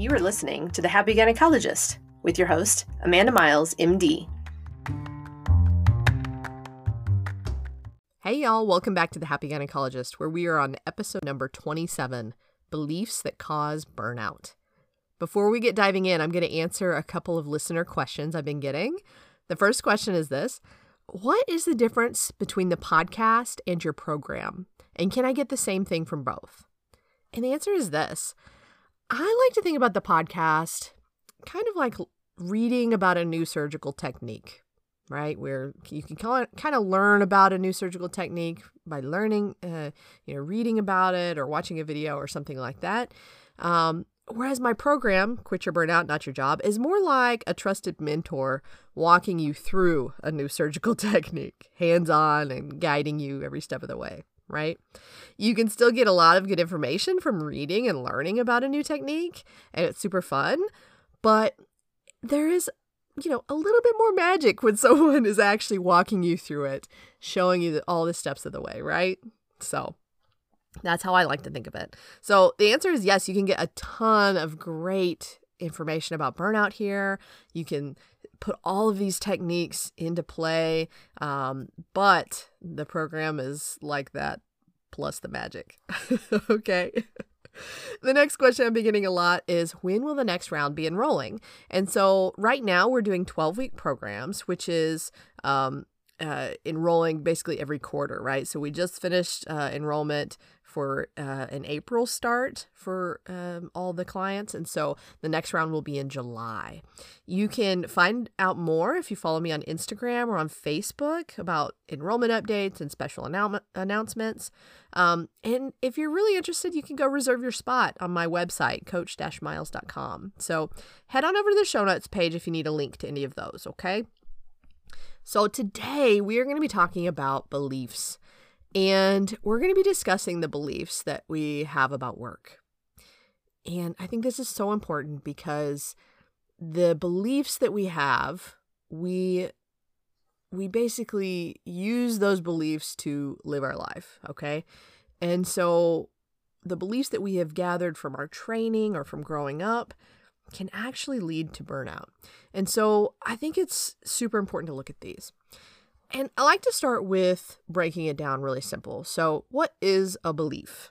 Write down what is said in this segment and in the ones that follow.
You are listening to The Happy Gynecologist with your host, Amanda Miles, MD. Hey, y'all, welcome back to The Happy Gynecologist, where we are on episode number 27 Beliefs That Cause Burnout. Before we get diving in, I'm going to answer a couple of listener questions I've been getting. The first question is this What is the difference between the podcast and your program? And can I get the same thing from both? And the answer is this I like to think about the podcast kind of like reading about a new surgical technique, right? Where you can kind of learn about a new surgical technique by learning, uh, you know, reading about it or watching a video or something like that. Um, whereas my program, Quit Your Burnout, Not Your Job, is more like a trusted mentor walking you through a new surgical technique, hands on and guiding you every step of the way right? You can still get a lot of good information from reading and learning about a new technique, and it's super fun. But there is, you know, a little bit more magic when someone is actually walking you through it, showing you all the steps of the way, right? So that's how I like to think of it. So the answer is yes, you can get a ton of great information about burnout here. You can put all of these techniques into play, um, but the program is like that plus the magic. okay. the next question I'm beginning a lot is when will the next round be enrolling? And so right now we're doing 12 week programs, which is um, uh, enrolling basically every quarter, right? So we just finished uh, enrollment for uh, an April start for um, all the clients. And so the next round will be in July. You can find out more if you follow me on Instagram or on Facebook about enrollment updates and special annou- announcements. Um, and if you're really interested, you can go reserve your spot on my website, coach miles.com. So head on over to the show notes page if you need a link to any of those, okay? So today we are going to be talking about beliefs. And we're going to be discussing the beliefs that we have about work. And I think this is so important because the beliefs that we have, we we basically use those beliefs to live our life, okay? And so the beliefs that we have gathered from our training or from growing up can actually lead to burnout. And so I think it's super important to look at these. And I like to start with breaking it down really simple. So, what is a belief?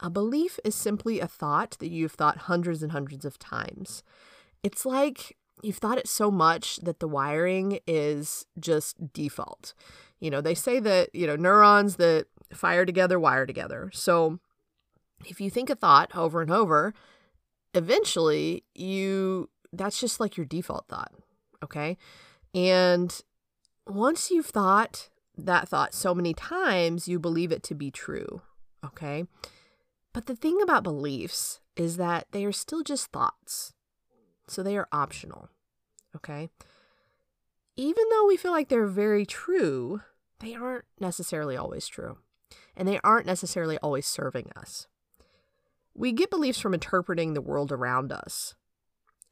A belief is simply a thought that you've thought hundreds and hundreds of times. It's like you've thought it so much that the wiring is just default. You know, they say that, you know, neurons that fire together wire together. So, if you think a thought over and over, eventually you that's just like your default thought. Okay? And once you've thought that thought so many times, you believe it to be true. Okay. But the thing about beliefs is that they are still just thoughts. So they are optional. Okay. Even though we feel like they're very true, they aren't necessarily always true. And they aren't necessarily always serving us. We get beliefs from interpreting the world around us.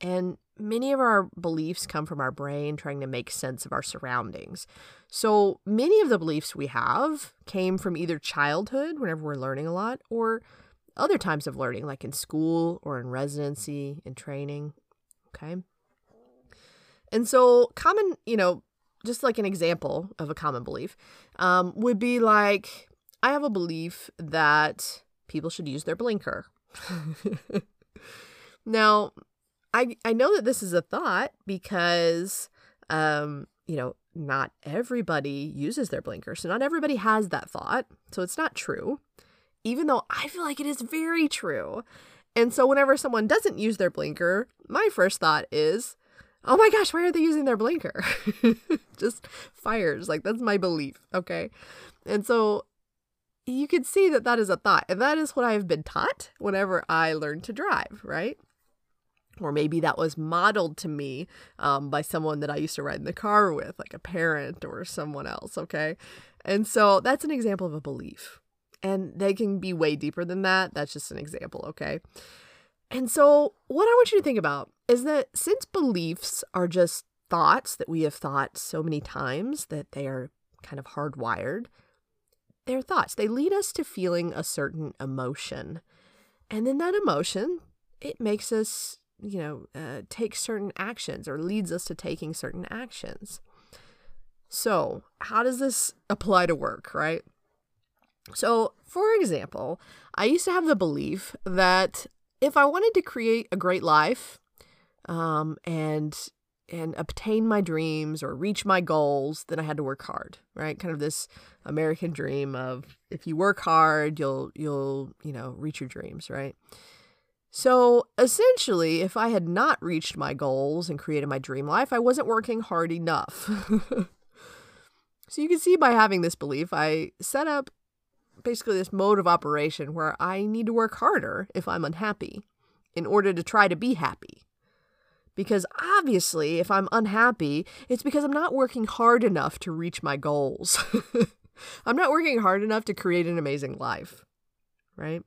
And many of our beliefs come from our brain trying to make sense of our surroundings. So many of the beliefs we have came from either childhood, whenever we're learning a lot, or other times of learning, like in school or in residency and training. Okay. And so, common, you know, just like an example of a common belief um, would be like, I have a belief that people should use their blinker. now, I I know that this is a thought because um, you know, not everybody uses their blinker. So not everybody has that thought. So it's not true. Even though I feel like it is very true. And so whenever someone doesn't use their blinker, my first thought is, "Oh my gosh, why are they using their blinker?" Just fires. Like that's my belief, okay? And so you can see that that is a thought. And that is what I have been taught whenever I learn to drive, right? Or maybe that was modeled to me um, by someone that I used to ride in the car with, like a parent or someone else. Okay. And so that's an example of a belief. And they can be way deeper than that. That's just an example. Okay. And so, what I want you to think about is that since beliefs are just thoughts that we have thought so many times that they are kind of hardwired, they're thoughts. They lead us to feeling a certain emotion. And then that emotion it makes us, you know, uh, take certain actions or leads us to taking certain actions. So, how does this apply to work, right? So, for example, I used to have the belief that if I wanted to create a great life um, and and obtain my dreams or reach my goals, then I had to work hard, right? Kind of this American dream of if you work hard, you'll you'll, you know, reach your dreams, right? So, essentially, if I had not reached my goals and created my dream life, I wasn't working hard enough. so, you can see by having this belief, I set up basically this mode of operation where I need to work harder if I'm unhappy in order to try to be happy. Because obviously, if I'm unhappy, it's because I'm not working hard enough to reach my goals. I'm not working hard enough to create an amazing life, right?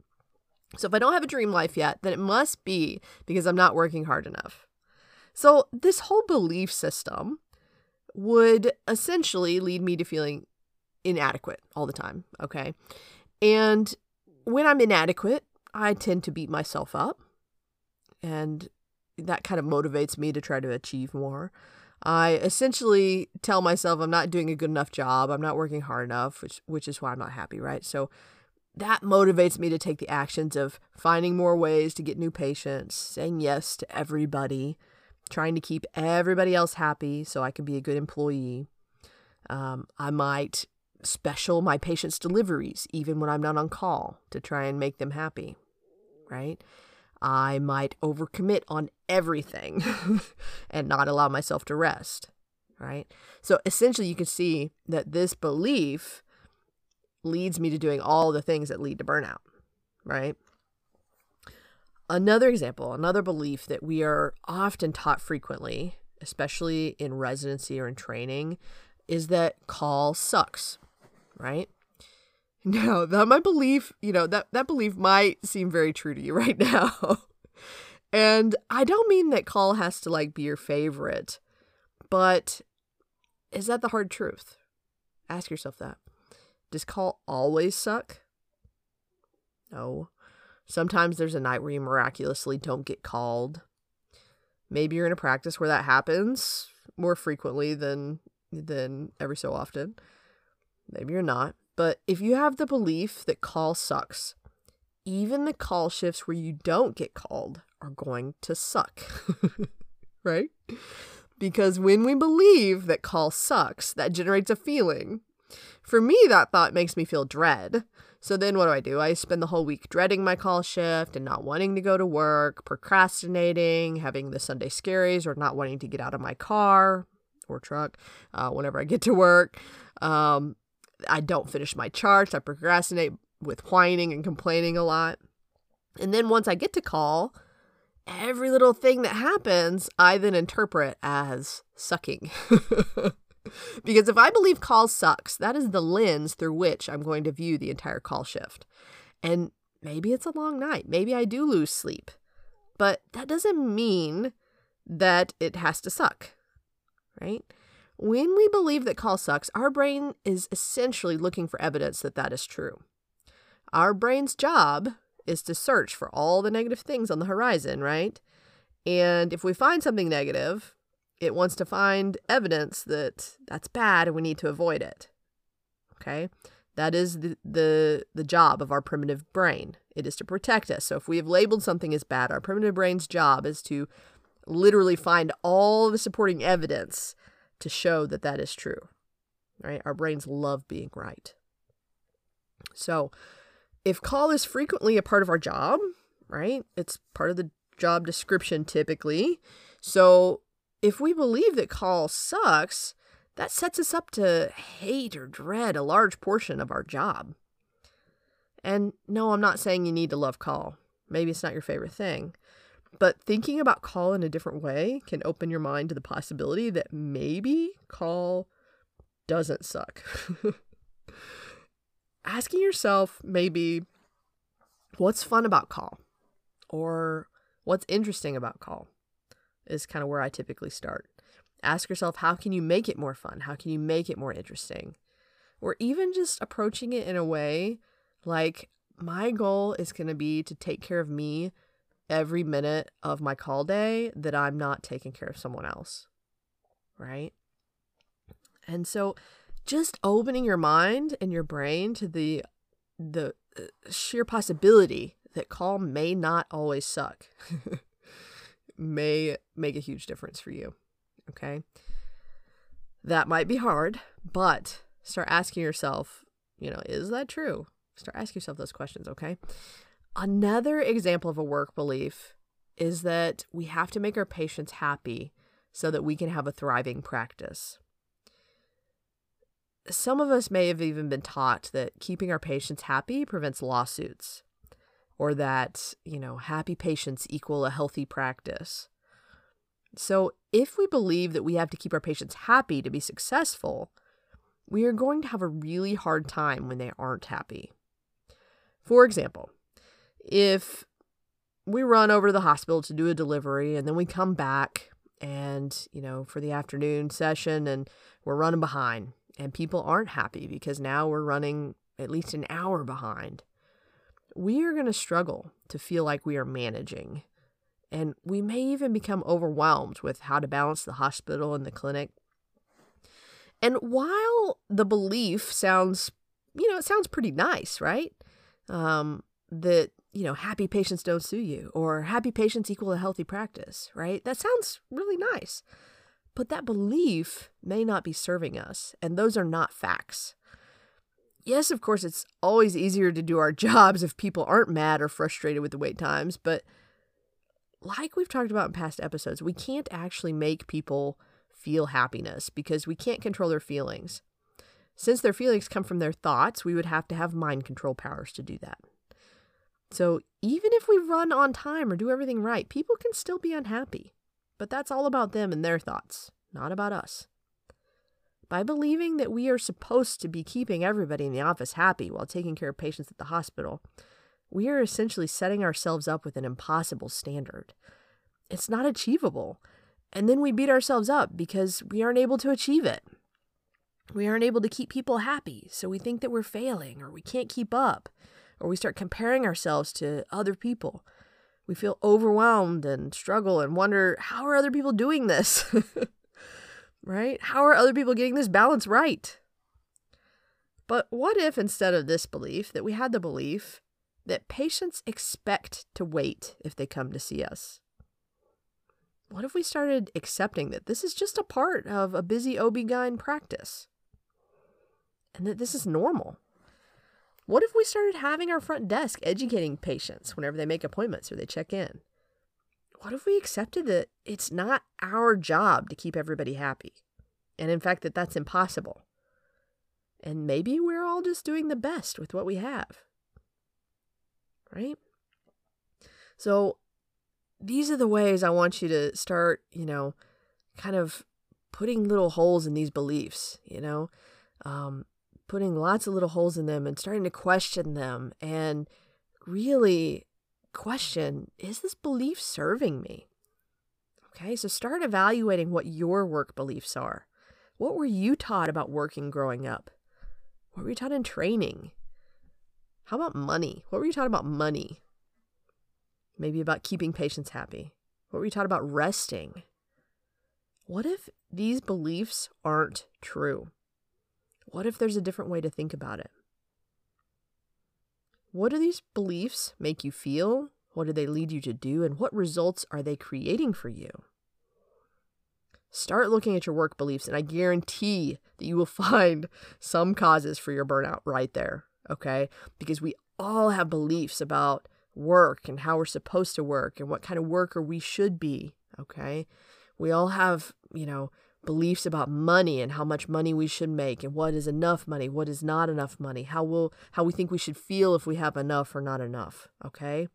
So if I don't have a dream life yet, then it must be because I'm not working hard enough. So this whole belief system would essentially lead me to feeling inadequate all the time, okay? And when I'm inadequate, I tend to beat myself up. And that kind of motivates me to try to achieve more. I essentially tell myself I'm not doing a good enough job, I'm not working hard enough, which which is why I'm not happy, right? So that motivates me to take the actions of finding more ways to get new patients, saying yes to everybody, trying to keep everybody else happy so I can be a good employee. Um, I might special my patients' deliveries even when I'm not on call to try and make them happy, right? I might overcommit on everything and not allow myself to rest, right? So essentially, you can see that this belief leads me to doing all the things that lead to burnout, right? Another example, another belief that we are often taught frequently, especially in residency or in training, is that call sucks, right? Now, that my belief, you know, that, that belief might seem very true to you right now. and I don't mean that call has to like be your favorite, but is that the hard truth? Ask yourself that. Does call always suck? No. Sometimes there's a night where you miraculously don't get called. Maybe you're in a practice where that happens more frequently than than every so often. Maybe you're not. But if you have the belief that call sucks, even the call shifts where you don't get called are going to suck. right? Because when we believe that call sucks, that generates a feeling for me, that thought makes me feel dread. So then what do I do? I spend the whole week dreading my call shift and not wanting to go to work, procrastinating, having the Sunday scaries, or not wanting to get out of my car or truck uh, whenever I get to work. Um, I don't finish my charts. I procrastinate with whining and complaining a lot. And then once I get to call, every little thing that happens, I then interpret as sucking. because if I believe call sucks, that is the lens through which I'm going to view the entire call shift. And maybe it's a long night. Maybe I do lose sleep. But that doesn't mean that it has to suck, right? When we believe that call sucks, our brain is essentially looking for evidence that that is true. Our brain's job is to search for all the negative things on the horizon, right? And if we find something negative, it wants to find evidence that that's bad and we need to avoid it. Okay? That is the, the, the job of our primitive brain. It is to protect us. So if we have labeled something as bad, our primitive brain's job is to literally find all the supporting evidence to show that that is true. Right? Our brains love being right. So if call is frequently a part of our job, right? It's part of the job description typically. So if we believe that call sucks, that sets us up to hate or dread a large portion of our job. And no, I'm not saying you need to love call. Maybe it's not your favorite thing. But thinking about call in a different way can open your mind to the possibility that maybe call doesn't suck. Asking yourself maybe what's fun about call or what's interesting about call is kind of where I typically start. Ask yourself, how can you make it more fun? How can you make it more interesting? Or even just approaching it in a way like, my goal is going to be to take care of me every minute of my call day that I'm not taking care of someone else. Right? And so just opening your mind and your brain to the the uh, sheer possibility that call may not always suck may make a huge difference for you. Okay? That might be hard, but start asking yourself, you know, is that true? Start asking yourself those questions, okay? Another example of a work belief is that we have to make our patients happy so that we can have a thriving practice. Some of us may have even been taught that keeping our patients happy prevents lawsuits, or that, you know, happy patients equal a healthy practice. So, if we believe that we have to keep our patients happy to be successful, we are going to have a really hard time when they aren't happy. For example, if we run over to the hospital to do a delivery and then we come back and, you know, for the afternoon session and we're running behind and people aren't happy because now we're running at least an hour behind, we are going to struggle to feel like we are managing. And we may even become overwhelmed with how to balance the hospital and the clinic. And while the belief sounds, you know, it sounds pretty nice, right? Um, that you know, happy patients don't sue you or happy patients equal a healthy practice, right? That sounds really nice. But that belief may not be serving us, and those are not facts. Yes, of course, it's always easier to do our jobs if people aren't mad or frustrated with the wait times, but like we've talked about in past episodes, we can't actually make people feel happiness because we can't control their feelings. Since their feelings come from their thoughts, we would have to have mind control powers to do that. So even if we run on time or do everything right, people can still be unhappy. But that's all about them and their thoughts, not about us. By believing that we are supposed to be keeping everybody in the office happy while taking care of patients at the hospital, we are essentially setting ourselves up with an impossible standard. It's not achievable. And then we beat ourselves up because we aren't able to achieve it. We aren't able to keep people happy, so we think that we're failing or we can't keep up or we start comparing ourselves to other people. We feel overwhelmed and struggle and wonder how are other people doing this? right? How are other people getting this balance right? But what if instead of this belief that we had the belief that patients expect to wait if they come to see us? What if we started accepting that this is just a part of a busy OB-GYN practice? And that this is normal? What if we started having our front desk educating patients whenever they make appointments or they check in? What if we accepted that it's not our job to keep everybody happy? And in fact, that that's impossible. And maybe we're all just doing the best with what we have. Right? So, these are the ways I want you to start, you know, kind of putting little holes in these beliefs, you know. Um, putting lots of little holes in them and starting to question them and really question is this belief serving me? Okay, so start evaluating what your work beliefs are. What were you taught about working growing up? What were you taught in training? How about money? What were you taught about money? Maybe about keeping patients happy. What were you taught about resting? What if these beliefs aren't true? What if there's a different way to think about it? What do these beliefs make you feel? What do they lead you to do? And what results are they creating for you? Start looking at your work beliefs, and I guarantee that you will find some causes for your burnout right there. Okay? Because we all have beliefs about work and how we're supposed to work and what kind of worker we should be. Okay? We all have, you know, beliefs about money and how much money we should make and what is enough money, what is not enough money, how will how we think we should feel if we have enough or not enough, okay?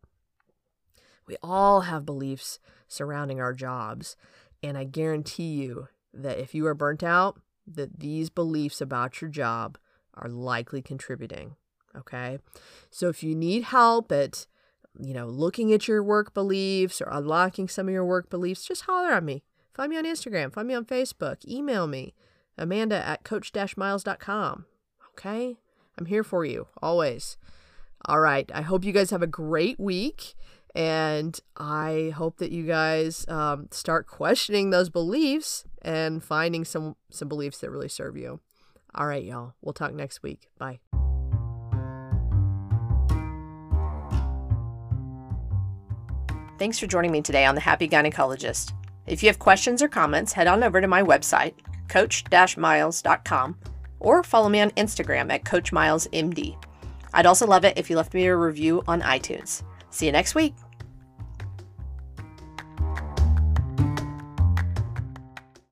We all have beliefs surrounding our jobs, and I guarantee you that if you are burnt out, that these beliefs about your job are likely contributing, okay? So if you need help at you know, looking at your work beliefs or unlocking some of your work beliefs, just holler at me. Find me on Instagram, find me on Facebook, email me, amanda at coach-miles.com. Okay? I'm here for you, always. All right. I hope you guys have a great week. And I hope that you guys um, start questioning those beliefs and finding some some beliefs that really serve you. All right, y'all. We'll talk next week. Bye. Thanks for joining me today on The Happy Gynecologist. If you have questions or comments, head on over to my website, coach-miles.com, or follow me on Instagram at CoachMilesMD. I'd also love it if you left me a review on iTunes. See you next week.